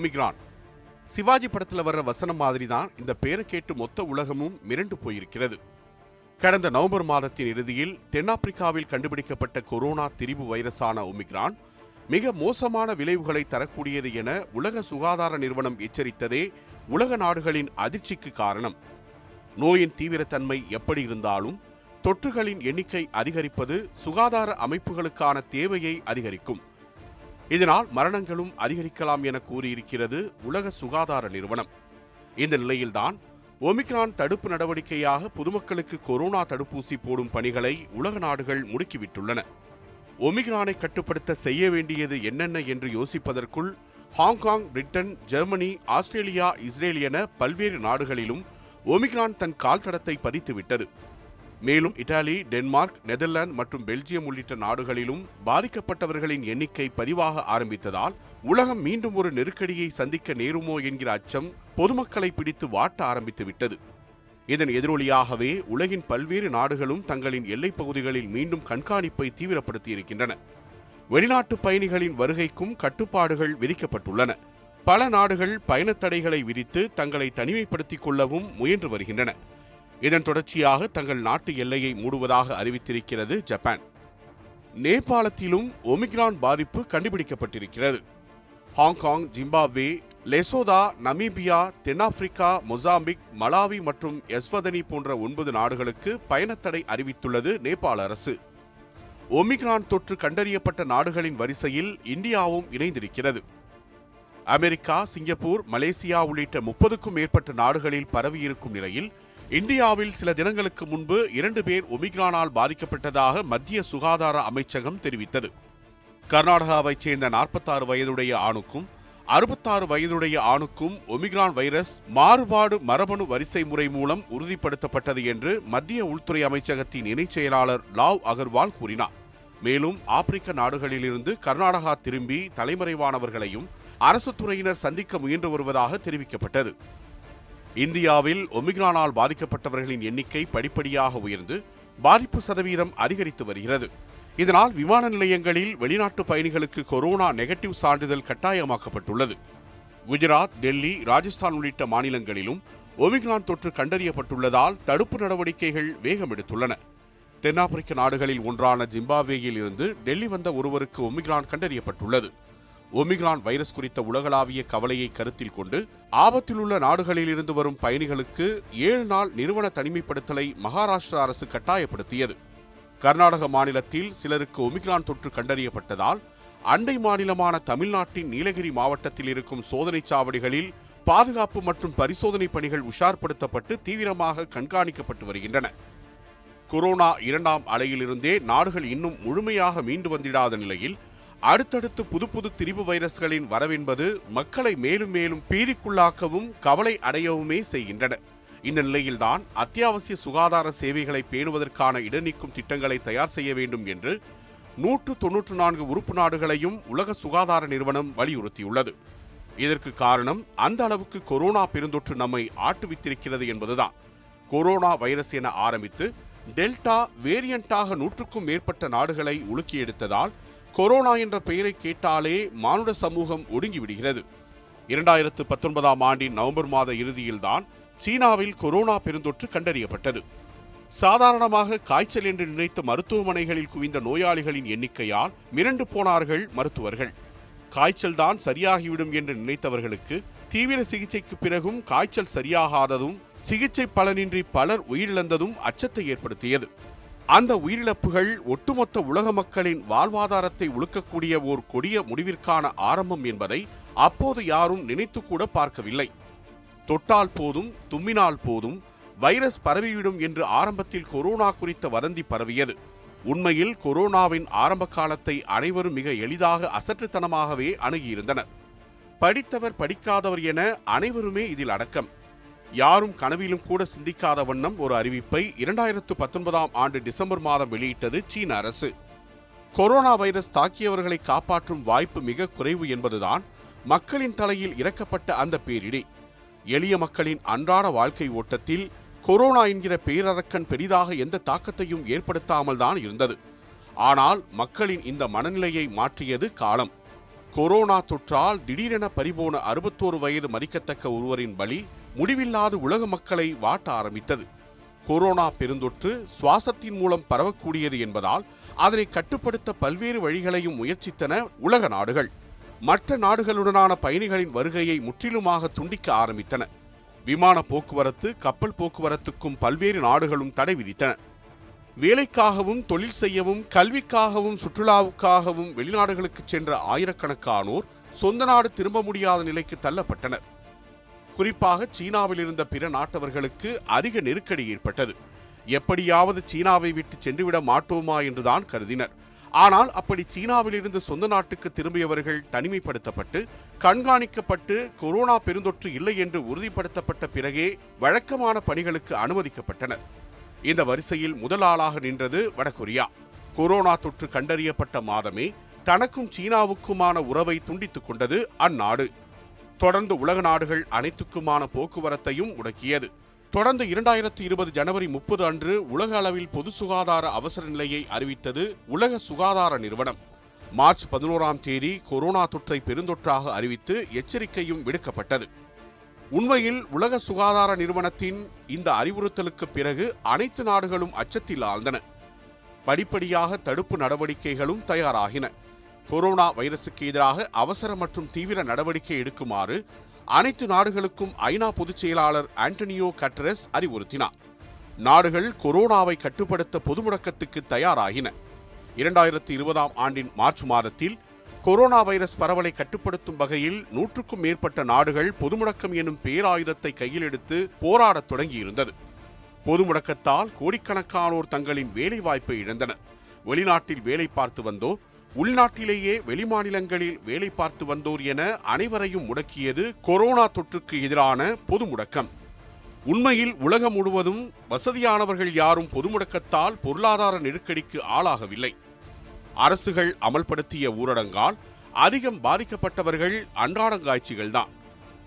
Omicron Sivaji படத்தில் வர்ற வசனம் மாதிரி தான் இந்த பேரை கேட்டு மொத்த உலகமும் மிரண்டு போயிருக்கிறது. கடந்த நவம்பர் மாதத்தின் இறுதியில் தென்னாப்பிரிக்காவில் கண்டுபிடிக்கப்பட்ட கொரோனா திரிபு வைரஸான ஒமிக்ரான் மிக மோசமான விளைவுகளை தரக்கூடியது என உலக சுகாதார நிறுவனம் எச்சரித்ததே உலக நாடுகளின் அதிர்ச்சிக்கு காரணம். நோயின் தீவிரத்தன்மை எப்படி இருந்தாலும் தொற்றுகளின் எண்ணிக்கை அதிகரிப்பது சுகாதார அமைப்புகளுக்கான தேவையை அதிகரிக்கும். இதனால் மரணங்களும் அதிகரிக்கலாம் என கூறியிருக்கிறது உலக சுகாதார நிறுவனம். இந்த நிலையில்தான் ஒமிக்ரான் தடுப்பு நடவடிக்கையாக பொதுமக்களுக்கு கொரோனா தடுப்பூசி போடும் பணிகளை உலக நாடுகள் முடுக்கிவிட்டுள்ளன. ஒமிக்ரானை கட்டுப்படுத்த செய்ய வேண்டியது என்னென்ன என்று யோசிப்பதற்குள் Hong Kong Britain Germany Australia Israel என பல்வேறு நாடுகளிலும் ஒமிக்ரான் தன் கால் தடத்தை பதித்துவிட்டது. மேலும் இத்தாலி டென்மார்க் நெதர்லாந்து மற்றும் பெல்ஜியம் உள்ளிட்ட நாடுகளிலும் பாதிக்கப்பட்டவர்களின் எண்ணிக்கை பதிவாக ஆரம்பித்ததால் உலகம் மீண்டும் ஒரு நெருக்கடியை சந்திக்க நேருமோ என்கிற அச்சம் பொதுமக்களை பிடித்து வாட்ட ஆரம்பித்துவிட்டது இதன் எதிரொலியாகவே உலகின் பல்வேறு நாடுகளும் தங்களின் எல்லைப் பகுதிகளில் மீண்டும் கண்காணிப்பை தீவிரப்படுத்தியிருக்கின்றன. வெளிநாட்டு பயணிகளின் வருகைக்கும் கட்டுப்பாடுகள் விதிக்கப்பட்டுள்ளன. பல நாடுகள் பயணத் தடைகளை விதித்து தங்களை தனிமைப்படுத்திக் கொள்ளவும் முயன்று வருகின்றன. இதன் தொடர்ச்சியாக தங்கள் நாட்டு எல்லையை மூடுவதாக அறிவித்திருக்கிறது ஜப்பான். நேபாளத்திலும் ஒமிக்ரான் பாதிப்பு கண்டுபிடிக்கப்பட்டிருக்கிறது. Hong Kong Zimbabwe Lesotho Namibia தென்னாப்பிரிக்கா மொசாம்பிக் மலாவி மற்றும் எஸ்வதனி போன்ற ஒன்பது நாடுகளுக்கு பயணத்தடை அறிவித்துள்ளது நேபாள அரசு. ஒமிக்ரான் தொற்று கண்டறியப்பட்ட நாடுகளின் வரிசையில் இந்தியாவும் இணைந்திருக்கிறது. அமெரிக்கா சிங்கப்பூர் மலேசியா உள்ளிட்ட முப்பதுக்கும் மேற்பட்ட நாடுகளில் பரவியிருக்கும் நிலையில் இந்தியாவில் சில தினங்களுக்கு முன்பு இரண்டு பேர் ஒமிக்ரானால் பாதிக்கப்பட்டதாக மத்திய சுகாதார அமைச்சகம் தெரிவித்தது. கர்நாடகாவைச் சேர்ந்த நாற்பத்தாறு வயதுடைய ஆணுக்கும் அறுபத்தாறு வயதுடைய ஆணுக்கும் ஒமிக்ரான் வைரஸ் மாறுபாடு மரபணு வரிசை முறை மூலம் உறுதிப்படுத்தப்பட்டது என்று மத்திய உள்துறை அமைச்சகத்தின் இணைச் செயலாளர் லாவ் அகர்வால் கூறினார். மேலும் ஆப்பிரிக்க நாடுகளிலிருந்து கர்நாடகா திரும்பி தலைமறைவானவர்களையும் அரசு துறையினர் சந்திக்க முயன்று வருவதாக தெரிவிக்கப்பட்டது. இந்தியாவில் ஒமிக்ரானால் பாதிக்கப்பட்டவர்களின் எண்ணிக்கை படிப்படியாக உயர்ந்து பாதிப்பு சதவீதம் அதிகரித்து வருகிறது. இதனால் விமான நிலையங்களில் வெளிநாட்டு பயணிகளுக்கு கொரோனா நெகட்டிவ் சான்றிதழ் கட்டாயமாக்கப்பட்டுள்ளது. குஜராத் டெல்லி ராஜஸ்தான் உள்ளிட்ட மாநிலங்களிலும் ஒமிக்ரான் தொற்று கண்டறியப்பட்டுள்ளதால் தடுப்பு நடவடிக்கைகள் வேகமெடுத்துள்ளன. தென்னாப்பிரிக்க நாடுகளில் ஒன்றான ஜிம்பாப்வேயில் இருந்து டெல்லி வந்த ஒருவருக்கு ஒமிக்ரான் கண்டறியப்பட்டுள்ளது. ஒமிக்ரான் வைரஸ் குறித்த உலகளாவிய கவலையை கருத்தில் கொண்டு ஆபத்தில் உள்ள நாடுகளில் இருந்து வரும் பயணிகளுக்கு ஏழு நாள் நிறுவன தனிமைப்படுத்தலை மகாராஷ்டிரா அரசு கட்டாயப்படுத்தியது. கர்நாடக மாநிலத்தில் சிலருக்கு ஒமிக்ரான் தொற்று கண்டறியப்பட்டதால் அண்டை மாநிலமான தமிழ்நாட்டின் நீலகிரி மாவட்டத்தில் இருக்கும் சோதனைச் சாவடிகளில் பாதுகாப்பு மற்றும் பரிசோதனை பணிகள் உஷார்படுத்தப்பட்டு தீவிரமாக கண்காணிக்கப்பட்டு வருகின்றன. கொரோனா இரண்டாம் அலையிலிருந்தே நாடுகள் இன்னும் முழுமையாக மீண்டு வந்திடாத நிலையில் அடுத்தடுத்து புது புது திரிபு வைரஸ்களின் வரவென்பது மக்களை மேலும் மேலும் பீதிக்குள்ளாக்கவும் கவலை அடையவுமே செய்கின்றன. இந்த நிலையில்தான் அத்தியாவசிய சுகாதார சேவைகளை பேணுவதற்கான இடைநீக்கும் திட்டங்களை தயார் செய்ய வேண்டும் என்று நூற்று தொன்னூற்று நான்கு உறுப்பு நாடுகளையும் உலக சுகாதார நிறுவனம் வலியுறுத்தியுள்ளது. இதற்கு காரணம் அந்த அளவுக்கு கொரோனா பெருந்தொற்று நம்மை ஆட்டுவித்திருக்கிறது என்பதுதான். கொரோனா வைரஸ் என ஆரம்பித்து டெல்டா வேரியண்டாக நூற்றுக்கும் மேற்பட்ட நாடுகளை உலுக்கி எடுத்ததால் கொரோனா என்ற பெயரை கேட்டாலே மானுட சமூகம் ஒடுங்கிவிடுகிறது. இரண்டாயிரத்து பத்தொன்பதாம் ஆண்டின் நவம்பர் மாத இறுதியில்தான் சீனாவில் கொரோனா பெருந்தொற்று கண்டறியப்பட்டது. சாதாரணமாக காய்ச்சல் என்று நினைத்த மருத்துவமனைகளில் குவிந்த நோயாளிகளின் எண்ணிக்கையால் மிரண்டு போனார்கள் மருத்துவர்கள். காய்ச்சல்தான் சரியாகிவிடும் என்று நினைத்தவர்களுக்கு தீவிர சிகிச்சைக்கு பிறகும் காய்ச்சல் சரியாகாததும் சிகிச்சை பலனின்றி பலர் உயிரிழந்ததும் அச்சத்தை ஏற்படுத்தியது. அந்த உயிரிழப்புகள் ஒட்டுமொத்த உலக மக்களின் வாழ்வாதாரத்தை உழுக்கக்கூடிய ஓர் கொடிய முடிவிற்கான ஆரம்பம் என்பதை அப்போது யாரும் நினைத்து கூட பார்க்கவில்லை. தொட்டால் போதும் தும்மினால் போதும் வைரஸ் பரவிவிடும் என்று ஆரம்பத்தில் கொரோனா குறித்த வதந்தி பரவியது. உண்மையில் கொரோனாவின் ஆரம்ப காலத்தை அனைவரும் மிக எளிதாக அசற்றுத்தனமாகவே அணுகியிருந்தனர். படித்தவர் படிக்காதவர் என அனைவருமே இதில் அடக்கம். யாரும் கனவிலும் கூட சிந்திக்காத வண்ணம் ஒரு அறிவிப்பை இரண்டாயிரத்து பத்தொன்பதாம் ஆண்டு டிசம்பர் மாதம் வெளியிட்டது சீன அரசு. கொரோனா வைரஸ் தாக்கியவர்களை காப்பாற்றும் வாய்ப்பு மிக குறைவு என்பதுதான் மக்களின் தலையில் இறக்கப்பட்ட அந்த பேரிடி. எளிய மக்களின் அன்றாட வாழ்க்கை ஓட்டத்தில் கொரோனா என்கிற பேரரக்கன் பெரிதாக எந்த தாக்கத்தையும் ஏற்படுத்தாமல் தான் இருந்தது. ஆனால் மக்களின் இந்த மனநிலையை மாற்றியது காலம். கொரோனா தொற்றால் திடீரென பறிபோன அறுபத்தோரு வயது மதிக்கத்தக்க ஒருவரின் பலி முடிவில்லாது உலக மக்களை வாட்ட ஆரம்பித்தது. கொரோனா பெருந்தொற்று சுவாசத்தின் மூலம் பரவக்கூடியது என்பதால் அதனை கட்டுப்படுத்த பல்வேறு வழிகளையும் முயற்சித்தன உலக நாடுகள். மற்ற நாடுகளுடனான பயணிகளின் வருகையை முற்றிலுமாக துண்டிக்க ஆரம்பித்தன. விமான போக்குவரத்து கப்பல் போக்குவரத்துக்கும் பல்வேறு நாடுகளும் தடை விதித்தன. வேலைக்காகவும் தொழில் செய்யவும் கல்விக்காகவும் சுற்றுலாவுக்காகவும் வெளிநாடுகளுக்கு சென்ற ஆயிரக்கணக்கானோர் சொந்த நாடு திரும்ப முடியாத நிலைக்கு தள்ளப்பட்டனர். குறிப்பாக சீனாவில் இருந்த பிற நாட்டவர்களுக்கு அதிக நெருக்கடி ஏற்பட்டது. எப்படியாவது சீனாவை விட்டு சென்றுவிட மாட்டோமா என்றுதான் கருதினர். ஆனால் அப்படி சீனாவிலிருந்து சொந்த நாட்டுக்கு திரும்பியவர்கள் தனிமைப்படுத்தப்பட்டு கண்காணிக்கப்பட்டு கொரோனா பெருந்தொற்று இல்லை என்று உறுதிப்படுத்தப்பட்ட பிறகே வழக்கமான பணிகளுக்கு அனுமதிக்கப்பட்டனர். இந்த வரிசையில் முதல் ஆளாக நின்றது வடகொரியா. கொரோனா தொற்று கண்டறியப்பட்ட மாதமே தனக்கும் சீனாவுக்குமான உறவை துண்டித்துக் கொண்டது அந்நாடு. தொடர்ந்து உலக நாடுகள் அனைத்துக்குமான போக்குவரத்தையும் முடக்கியது. தொடர்ந்து இரண்டாயிரத்தி இருபது ஜனவரி முப்பது அன்று உலக அளவில் பொது சுகாதார அவசர நிலையை அறிவித்தது உலக சுகாதார நிறுவனம். மார்ச் பதினோராம் தேதி கொரோனா தொற்றை பெருந்தொற்றாக அறிவித்து எச்சரிக்கையும் விடுக்கப்பட்டது. உண்மையில் உலக சுகாதார நிறுவனத்தின் இந்த அறிவுறுத்தலுக்கு பிறகு அனைத்து நாடுகளும் அச்சத்தில் ஆழ்ந்தன. படிப்படியாக தடுப்பு நடவடிக்கைகளும் தயாராகின. கொரோனா வைரசுக்கு எதிராக அவசர மற்றும் தீவிர நடவடிக்கை எடுக்குமாறு அனைத்து நாடுகளுக்கும் ஐநா பொதுச் செயலாளர் ஆண்டனியோ கட்ரஸ் அறிவுறுத்தினார். நாடுகள் கொரோனாவை கட்டுப்படுத்த பொது முடக்கத்துக்கு தயாராகின. இரண்டாயிரத்தி இருபதாம் ஆண்டின் மார்ச் மாதத்தில் கொரோனா வைரஸ் பரவலை கட்டுப்படுத்தும் வகையில் நூற்றுக்கும் மேற்பட்ட நாடுகள் பொது முடக்கம் எனும் பேராயுதத்தை கையில் எடுத்து போராடத் தொடங்கியிருந்தது. பொது முடக்கத்தால் கோடிக்கணக்கானோர் தங்களின் வேலை வாய்ப்பை இழந்தனர். வெளிநாட்டில் வேலை பார்த்து வந்தோர் உள்நாட்டிலேயே வெளிமாநிலங்களில் வேலை பார்த்து வந்தோர் என அனைவரையும் முடக்கியது கொரோனா தொற்றுக்கு எதிரான பொது முடக்கம். உண்மையில் உலகம் முழுவதும் வசதியானவர்கள் யாரும் பொது முடக்கத்தால் பொருளாதார நெருக்கடிக்கு ஆளாகவில்லை. அரசுகள் அமல்படுத்திய ஊரடங்கால் அதிகம் பாதிக்கப்பட்டவர்கள் அன்றாடங்காய்ச்சிகள்தான்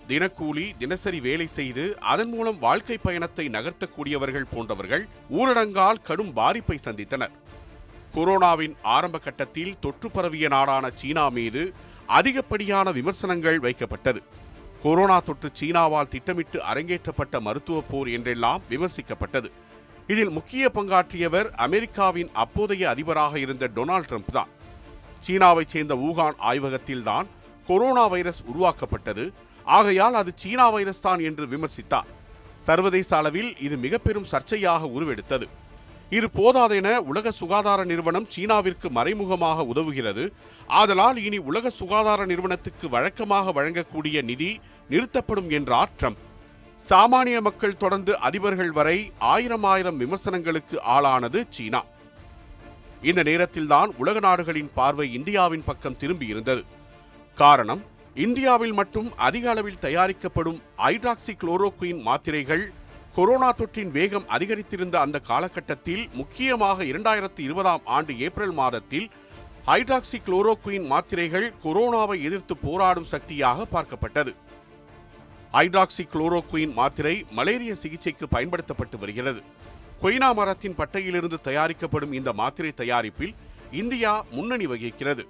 தினக்கூலி தினசரி வேலை செய்து அதன் மூலம் வாழ்க்கை பயணத்தை நகர்த்தக்கூடியவர்கள் போன்றவர்கள் ஊரடங்கால் கடும் பாதிப்பை சந்தித்தனர். கொரோனாவின் ஆரம்ப கட்டத்தில் தொற்று பரவிய நாடான சீனா மீது அதிகப்படியான விமர்சனங்கள் வைக்கப்பட்டது. கொரோனா தொற்று சீனாவால் திட்டமிட்டு அரங்கேற்றப்பட்ட மருத்துவ போர் என்றெல்லாம் விமர்சிக்கப்பட்டது. இதில் முக்கிய பங்காற்றியவர் அமெரிக்காவின் அப்போதைய அதிபராக இருந்த டொனால்ட் ட்ரம்ப் தான். சீனாவைச் சேர்ந்த வூகான் ஆய்வகத்தில்தான் கொரோனா வைரஸ் உருவாக்கப்பட்டது. ஆகையால் அது சீனா வைரஸ் தான் என்று விமர்சித்தார். சர்வதேச அளவில் இது மிக பெரும் சர்ச்சையாக உருவெடுத்தது. இது போதாதென உலக சுகாதார நிறுவனம் சீனாவிற்கு மறைமுகமாக உதவுகிறது. ஆதலால் இனி உலக சுகாதார நிறுவனத்துக்கு வழக்கமாக வழங்கக்கூடிய நிதி நிறுத்தப்படும் என்றார் ட்ரம்ப். சாமானிய மக்கள் தொடர்ந்து அதிபர்கள் வரை ஆயிரம் ஆயிரம் விமர்சனங்களுக்கு ஆளானது சீனா. இந்த நேரத்தில்தான் உலக நாடுகளின் பார்வை இந்தியாவின் பக்கம் திரும்பியிருந்தது. காரணம் இந்தியாவில் மட்டும் அதிக அளவில் தயாரிக்கப்படும் ஹைட்ராக்சி குளோரோக்குயின் மாத்திரைகள் கொரோனா தொற்றின் வேகம் அதிகரித்திருந்த அந்த காலகட்டத்தில் முக்கியமாக இரண்டாயிரத்தி இருபதாம் ஆண்டு ஏப்ரல் மாதத்தில் ஹைட்ராக்சி குளோரோகுயின் மாத்திரைகள் கொரோனாவை எதிர்த்து போராடும் சக்தியாக பார்க்கப்பட்டது. ஹைட்ராக்சி குளோரோகுயின் மாத்திரை மலேரிய சிகிச்சைக்கு பயன்படுத்தப்பட்டு வருகிறது. கொய்னா மரத்தின் பட்டையிலிருந்து தயாரிக்கப்படும் இந்த மாத்திரை தயாரிப்பில் இந்தியா முன்னணி வகிக்கிறது.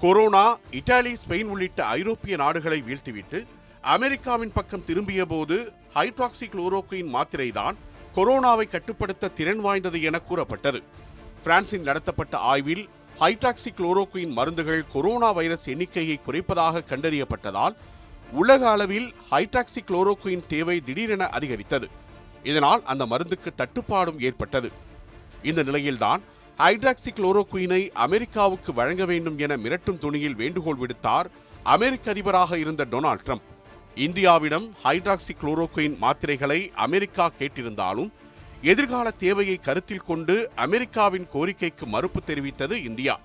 கொரோனா இட்டாலி ஸ்பெயின் உள்ளிட்ட ஐரோப்பிய நாடுகளை வீழ்த்திவிட்டு அமெரிக்காவின் பக்கம் திரும்பிய போது ஹைட்ராக்சி குளோரோக்குயின் மாத்திரை தான் கொரோனாவை கட்டுப்படுத்த திறன் வாய்ந்தது என கூறப்பட்டது. பிரான்சில் நடத்தப்பட்ட ஆய்வில் ஹைட்ராக்சி குளோரோகுயின் மருந்துகள் கொரோனா வைரஸ் எண்ணிக்கையை குறைப்பதாக கண்டறியப்பட்டதால் உலக அளவில் ஹைட்ராக்சி குளோரோகுயின் தேவை திடீரென அதிகரித்தது. இதனால் அந்த மருந்துக்கு தட்டுப்பாடும் ஏற்பட்டது. இந்த நிலையில்தான் ஹைட்ராக்சி குளோரோகுயினை அமெரிக்காவுக்கு வழங்க வேண்டும் என மிரட்டும் துணியில் வேண்டுகோள் விடுத்தார் அமெரிக்க அதிபராக இருந்த டொனால்ட் ட்ரம்ப். இந்தியாவிடம் ஹைட்ராக்சி குளோரோக்வின் மாத்திரைகளை அமெரிக்கா கேட்டிருந்தாலும் எதிர்கால தேவையை கருத்தில் கொண்டு அமெரிக்காவின் கோரிக்கைக்கு மறுப்பு தெரிவித்தது இந்தியா.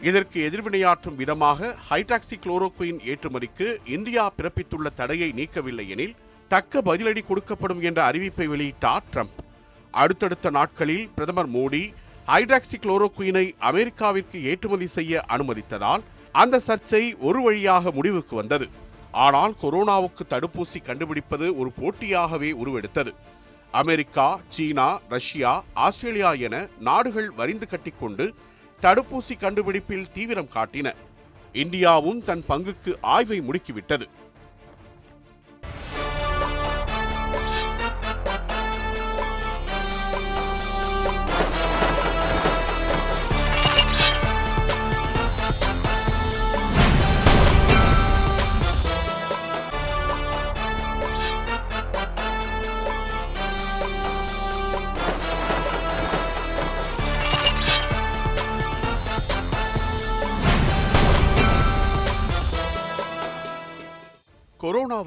இதற்கு எதிர்வினையாற்றும் விதமாக ஹைட்ராக்சி குளோரோகுயின் ஏற்றுமதிக்கு இந்தியா பிறப்பித்துள்ள தடையை நீக்கவில்லை எனில் தக்க பதிலடி கொடுக்கப்படும் என்ற அறிவிப்பை வெளியிட்டார் ட்ரம்ப். அடுத்தடுத்த நாட்களில் பிரதமர் மோடி ஹைட்ராக்சி குளோரோகுயினை அமெரிக்காவிற்கு ஏற்றுமதி செய்ய அனுமதித்ததால் அந்த சர்ச்சை ஒரு வழியாக முடிவுக்கு வந்தது. ஆனால் கொரோனாவுக்கு தடுப்பூசி கண்டுபிடிப்பது ஒரு போட்டியாகவே உருவெடுத்தது. அமெரிக்கா சீனா ரஷ்யா ஆஸ்திரேலியா என நாடுகள் வரிந்து கட்டிக்கொண்டு தடுப்பூசி கண்டுபிடிப்பில் தீவிரம் காட்டின. இந்தியாவும் தன் பங்குக்கு ஆய்வை முடுக்கிவிட்டது.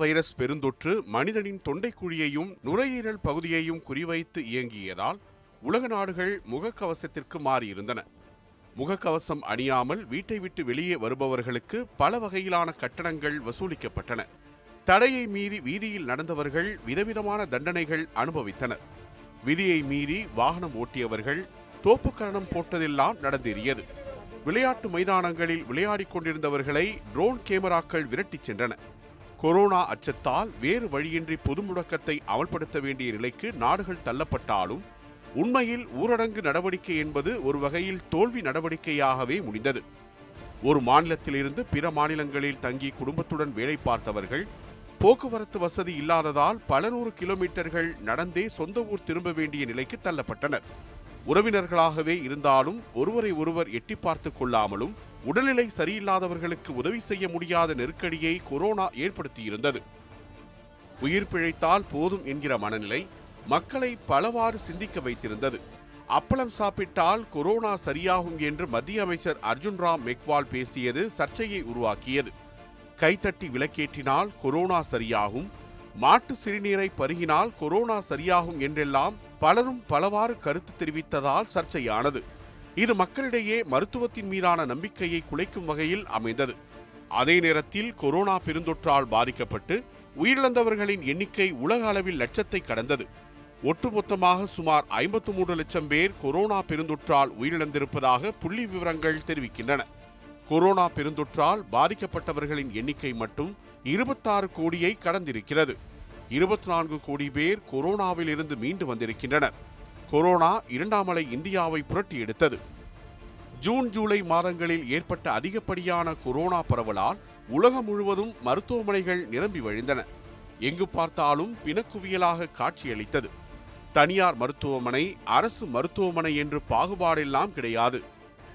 வைரஸ் பெருந்தொற்று மனிதனின் தொண்டைக்குழியையும் நுரையீரல் பகுதியையும் குறிவைத்து இயங்கியதால் உலக நாடுகள் முகக்கவசத்திற்கு மாறியிருந்தன. முகக்கவசம் அணியாமல் வீட்டை விட்டு வெளியே வருபவர்களுக்கு பல வகையிலான கட்டணங்கள் வசூலிக்கப்பட்டன. தடையை மீறி வீதியில் நடந்தவர்கள் விதவிதமான தண்டனைகள் அனுபவித்தனர். விதியை மீறி வாகனம் ஓட்டியவர்கள் தோப்புக்கரணம் போட்டதெல்லாம் நடந்தேறியது. விளையாட்டு மைதானங்களில் விளையாடிக் கொண்டிருந்தவர்களை ட்ரோன் கேமராக்கள் விரட்டிச் சென்றன. கொரோனா அச்சத்தால் வேறு வழியின்றி பொது முடக்கத்தை அமல்படுத்த வேண்டிய நிலைக்கு நாடுகள் தள்ளப்பட்டாலும் உண்மையில் ஊரடங்கு நடவடிக்கை என்பது ஒரு வகையில் தோல்வி நடவடிக்கையாகவே முடிந்தது. ஒரு மாநிலத்திலிருந்து பிற மாநிலங்களில் தங்கி குடும்பத்துடன் வேலை பார்த்தவர்கள் போக்குவரத்து வசதி இல்லாததால் பல நூறு கிலோமீட்டர்கள் நடந்தே சொந்த ஊர் திரும்ப வேண்டிய நிலைக்கு தள்ளப்பட்டனர். உறவினர்களாகவே இருந்தாலும் ஒருவரை ஒருவர் எட்டி பார்த்து கொள்ளாமலும் உடல்நிலை சரியில்லாதவர்களுக்கு உதவி செய்ய முடியாத நெருக்கடியை கொரோனா ஏற்படுத்தியிருந்தது. உயிர் பிழைத்தால் போதும் என்கிற மனநிலை மக்களை பலவாறு சிந்திக்க வைத்திருந்தது. அப்பளம் சாப்பிட்டால் கொரோனா சரியாகும் என்று மத்திய அமைச்சர் அர்ஜுன் ராம் மெக்வால் பேசியது சர்ச்சையை உருவாக்கியது. கைத்தட்டி விளக்கேற்றினால் கொரோனா சரியாகும் மாட்டு சிறுநீரை பருகினால் கொரோனா சரியாகும் என்றெல்லாம் பலரும் பலவாறு கருத்து தெரிவித்ததால் சர்ச்சையானது. இது மக்களிடையே மருத்துவத்தின் மீதான நம்பிக்கையை குலைக்கும் வகையில் அமைந்தது. அதே நேரத்தில் கொரோனா பெருந்தொற்றால் பாதிக்கப்பட்டு உயிரிழந்தவர்களின் எண்ணிக்கை உலக அளவில் லட்சத்தை கடந்தது. ஒட்டுமொத்தமாக சுமார் ஐம்பத்து மூன்று லட்சம் பேர் கொரோனா பெருந்தொற்றால் உயிரிழந்திருப்பதாக புள்ளி விவரங்கள் தெரிவிக்கின்றன. கொரோனா பெருந்தொற்றால் பாதிக்கப்பட்டவர்களின் எண்ணிக்கை மட்டும் இருபத்தாறு கோடியை கடந்திருக்கிறது. இருபத்தி நான்கு கோடி பேர் கொரோனாவில் இருந்து மீண்டு வந்திருக்கின்றனர். கொரோனா இரண்டாம் அலை இந்தியாவை புரட்டி எடுத்தது. ஜூன் ஜூலை மாதங்களில் ஏற்பட்ட அதிகப்படியான கொரோனா பரவலால் உலகம் முழுவதும் மருத்துவமனைகள் நிரம்பி வழிந்தன. எங்கு பார்த்தாலும் பிணக்குவியலாக காட்சியளித்தது. தனியார் மருத்துவமனை அரசு மருத்துவமனை என்று பாகுபாடெல்லாம் கிடையாது.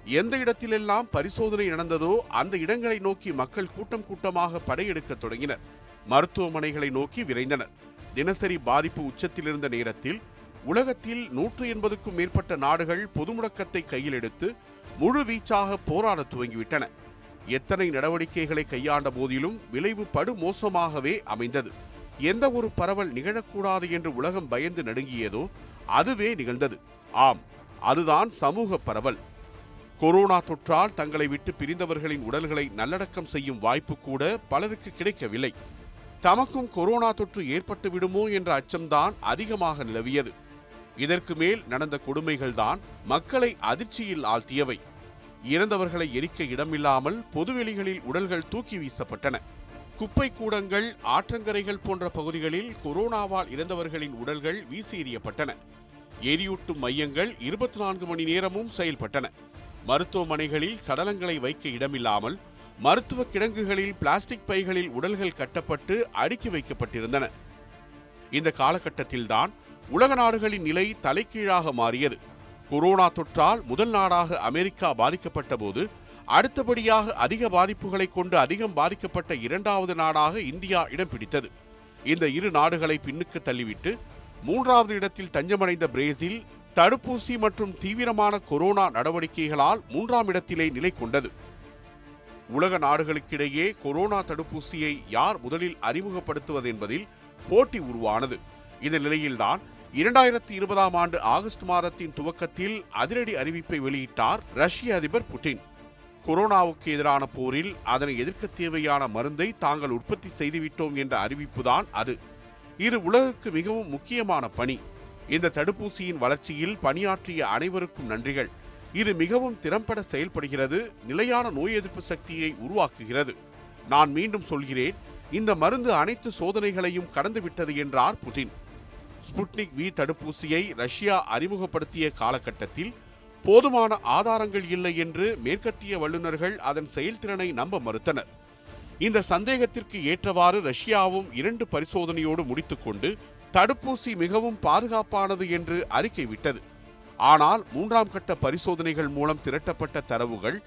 எந்த இடத்திலெல்லாம் பரிசோதனை நடந்ததோ அந்த இடங்களை நோக்கி மக்கள் கூட்டம் கூட்டமாக படையெடுக்க தொடங்கினர். மருத்துவமனைகளை நோக்கி விரைந்தனர். தினசரி பாதிப்பு உச்சத்தில் இருந்த நேரத்தில் உலகத்தில் நூற்று எண்பதுக்கும் மேற்பட்ட நாடுகள் பொது முடக்கத்தை கையில் எடுத்து முழு வீச்சாக போராட துவங்கிவிட்டன. எத்தனை நடவடிக்கைகளை கையாண்ட போதிலும் விளைவு படுமோசமாகவே அமைந்தது. எந்த ஒரு பரவல் நிகழக்கூடாது என்று உலகம் பயந்து நடுங்கியதோ அதுவே நிகழ்ந்தது. ஆம் அதுதான் சமூக பரவல். கொரோனா தொற்றால் தங்களை விட்டு பிரிந்தவர்களின் உடல்களை நல்லடக்கம் செய்யும் வாய்ப்பு கூட பலருக்கு கிடைக்கவில்லை. தமக்கும் கொரோனா தொற்று ஏற்பட்டு விடுமோ என்ற அச்சம்தான் அதிகமாக நிலவியது. இதற்கு மேல் நடந்த கொடுமைகள்தான் மக்களை அதிர்ச்சியில் ஆழ்த்தியவை. இறந்தவர்களை எரிக்க இடமில்லாமல் பொதுவெளிகளில் உடல்கள் தூக்கி வீசப்பட்டன. குப்பை கூடங்கள் ஆற்றங்கரைகள் போன்ற பகுதிகளில் கொரோனாவால் இறந்தவர்களின் உடல்கள் வீசி எறியப்பட்டன எரியூட்டும் மையங்கள் இருபத்தி நான்கு மணி நேரமும் செயல்பட்டன. மருத்துவமனைகளில் சடலங்களை வைக்க இடமில்லாமல் மருத்துவ கிடங்குகளில் பிளாஸ்டிக் பைகளில் உடல்கள் கட்டப்பட்டு அடுக்கி வைக்கப்பட்டிருந்தன. இந்த காலகட்டத்தில்தான் உலக நாடுகளின் நிலை தலைகீழாக மாறியது. கொரோனா தொற்றால் முதல் நாடாக அமெரிக்கா பாதிக்கப்பட்ட போது அடுத்தபடியாக அதிக பாதிப்புகளை கொண்டு அதிகம் பாதிக்கப்பட்ட இரண்டாவது நாடாக இந்தியா இடம் பிடித்தது. இந்த இரு நாடுகளை பின்னுக்கு தள்ளிவிட்டு மூன்றாவது இடத்தில் தஞ்சமடைந்த பிரேசில் தடுப்பூசி மற்றும் தீவிரமான கொரோனா நடவடிக்கைகளால் மூன்றாம் இடத்திலே நிலை கொண்டது. உலக நாடுகளுக்கிடையே கொரோனா தடுப்பூசியை யார் முதலில் அறிமுகப்படுத்துவது என்பதில் போட்டி உருவானது. இந்த நிலையில்தான் இரண்டாயிரத்தி இருபதாம் ஆண்டு ஆகஸ்ட் மாதத்தின் துவக்கத்தில் அதிரடி அறிவிப்பை வெளியிட்டார் ரஷ்ய அதிபர் புட்டின். கொரோனாவுக்கு எதிரான போரில் அதனை எதிர்க்க தேவையான மருந்தை தாங்கள் உற்பத்தி செய்துவிட்டோம் என்ற அறிவிப்புதான் அது. இது உலகுக்கு மிகவும் முக்கியமான பணி. இந்த தடுப்பூசியின் வளர்ச்சியில் பணியாற்றிய அனைவருக்கும் நன்றிகள். இது மிகவும் திறம்பட செயல்படுகிறது நிலையான நோய் எதிர்ப்பு சக்தியை உருவாக்குகிறது. நான் மீண்டும் சொல்கிறேன் இந்த மருந்து அனைத்து சோதனைகளையும் கடந்துவிட்டது என்றார் புதின் ஸ்புட்னிக் வி தடுப்பூசியை ரஷ்யா அறிமுகப்படுத்திய காலகட்டத்தில் போதுமான ஆதாரங்கள் இல்லை என்று மேற்கத்திய வல்லுநர்கள் அதன் செயல்திறனை நம்ப மறுத்தனர். இந்த சந்தேகத்திற்கு ஏற்றவாறு ரஷ்யாவும் இரண்டு பரிசோதனையோடு முடித்துக்கொண்டு தடுப்பூசி மிகவும் பாதுகாப்பானது என்று அறிக்கை விட்டது. ஆனால் மூன்றாம் கட்ட பரிசோதனைகள் மூலம் திரட்டப்பட்ட தரவுகள்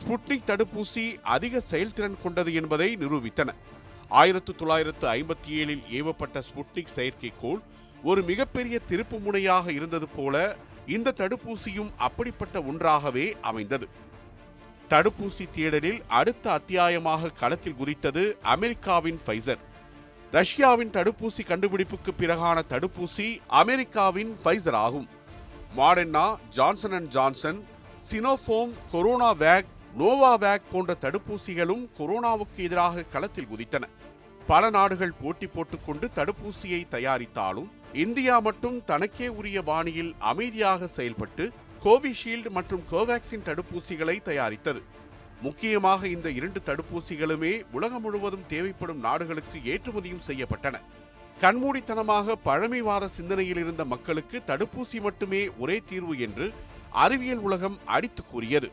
ஸ்புட்னிக் தடுப்பூசி அதிக செயல்திறன் கொண்டது என்பதை நிரூபித்தன. ஆயிரத்து தொள்ளாயிரத்து ஐம்பத்தி ஏழில் ஏவப்பட்ட ஸ்புட்னிக் செயற்கைக்கோள் ஒரு மிகப்பெரிய திருப்பு முனையாக இருந்தது போல இந்த தடுப்பூசியும் அப்படிப்பட்ட ஒன்றாகவே அமைந்தது. தடுப்பூசி தேடலில் அடுத்த அத்தியாயமாக களத்தில் குதித்தது அமெரிக்காவின் ஃபைசர். ரஷ்யாவின் தடுப்பூசி கண்டுபிடிப்புக்கு பிறகான தடுப்பூசி அமெரிக்காவின் ஃபைசர் ஆகும். Moderna Johnson and Johnson Sinopharm CoronaVac Novavax போன்ற தடுப்பூசிகளும் கொரோனாவுக்கு எதிராக களத்தில் குதித்தன. பல நாடுகள் போட்டி போட்டுக்கொண்டு தடுப்பூசியை தயாரித்தாலும் இந்தியா மட்டும் தனக்கே உரிய பாணியில் அமைதியாக செயல்பட்டு கோவிஷீல்டு மற்றும் கோவேக்சின் தடுப்பூசிகளை தயாரித்தது. முக்கியமாக இந்த இரண்டு தடுப்பூசிகளுமே உலகம் முழுவதும் தேவைப்படும் நாடுகளுக்கு ஏற்றுமதியும் செய்யப்பட்டன. கண்மூடித்தனமாக பழமைவாத சிந்தனையில் இருந்த மக்களுக்கு தடுப்பூசி மட்டுமே ஒரே தீர்வு என்று அறிவியல் உலகம் அடித்து கூறியது.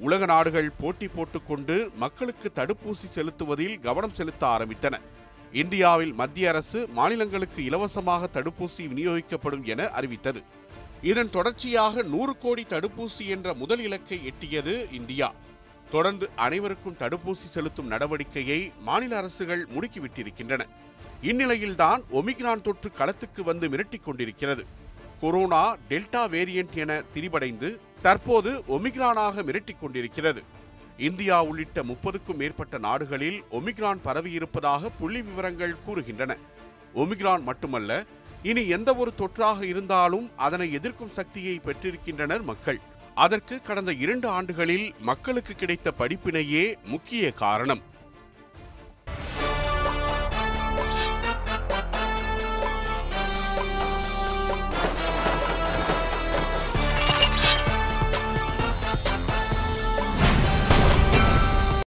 உலக நாடுகள் போட்டி போட்டுக்கொண்டு மக்களுக்கு தடுப்பூசி செலுத்துவதில் கவனம் செலுத்த ஆரம்பித்தன. இந்தியாவில் மத்திய அரசு மாநிலங்களுக்கு இலவசமாக தடுப்பூசி விநியோகிக்கப்படும் என அறிவித்தது. இதன் தொடர்ச்சியாக நூறு கோடி தடுப்பூசி என்ற முதல் இலக்கை எட்டியது இந்தியா. தொடர்ந்து அனைவருக்கும் தடுப்பூசி செலுத்தும் நடவடிக்கையை மாநில அரசுகள் முடுக்கிவிட்டிருக்கின்றன. இந்நிலையில்தான் ஒமிக்ரான் தொற்று களத்துக்கு வந்து மிரட்டிக் கொண்டிருக்கிறது. கொரோனா டெல்டா வேரியன்ட் என திரிபடைந்து தற்போது ஒமிக்ரானாக மிரட்டிக் கொண்டிருக்கிறது. இந்தியா உள்ளிட்ட முப்பதுக்கும் மேற்பட்ட நாடுகளில் ஒமிக்ரான் பரவியிருப்பதாக புள்ளி விவரங்கள் கூறுகின்றன. ஒமிக்ரான் மட்டுமல்ல இனி எந்த ஒரு தொற்றாக இருந்தாலும் அதனை எதிர்க்கும் சக்தியை பெற்றிருக்கின்றனர் மக்கள். அதற்கு கடந்த இரண்டு ஆண்டுகளில் மக்களுக்கு கிடைத்த படிப்பினையே முக்கிய காரணம்.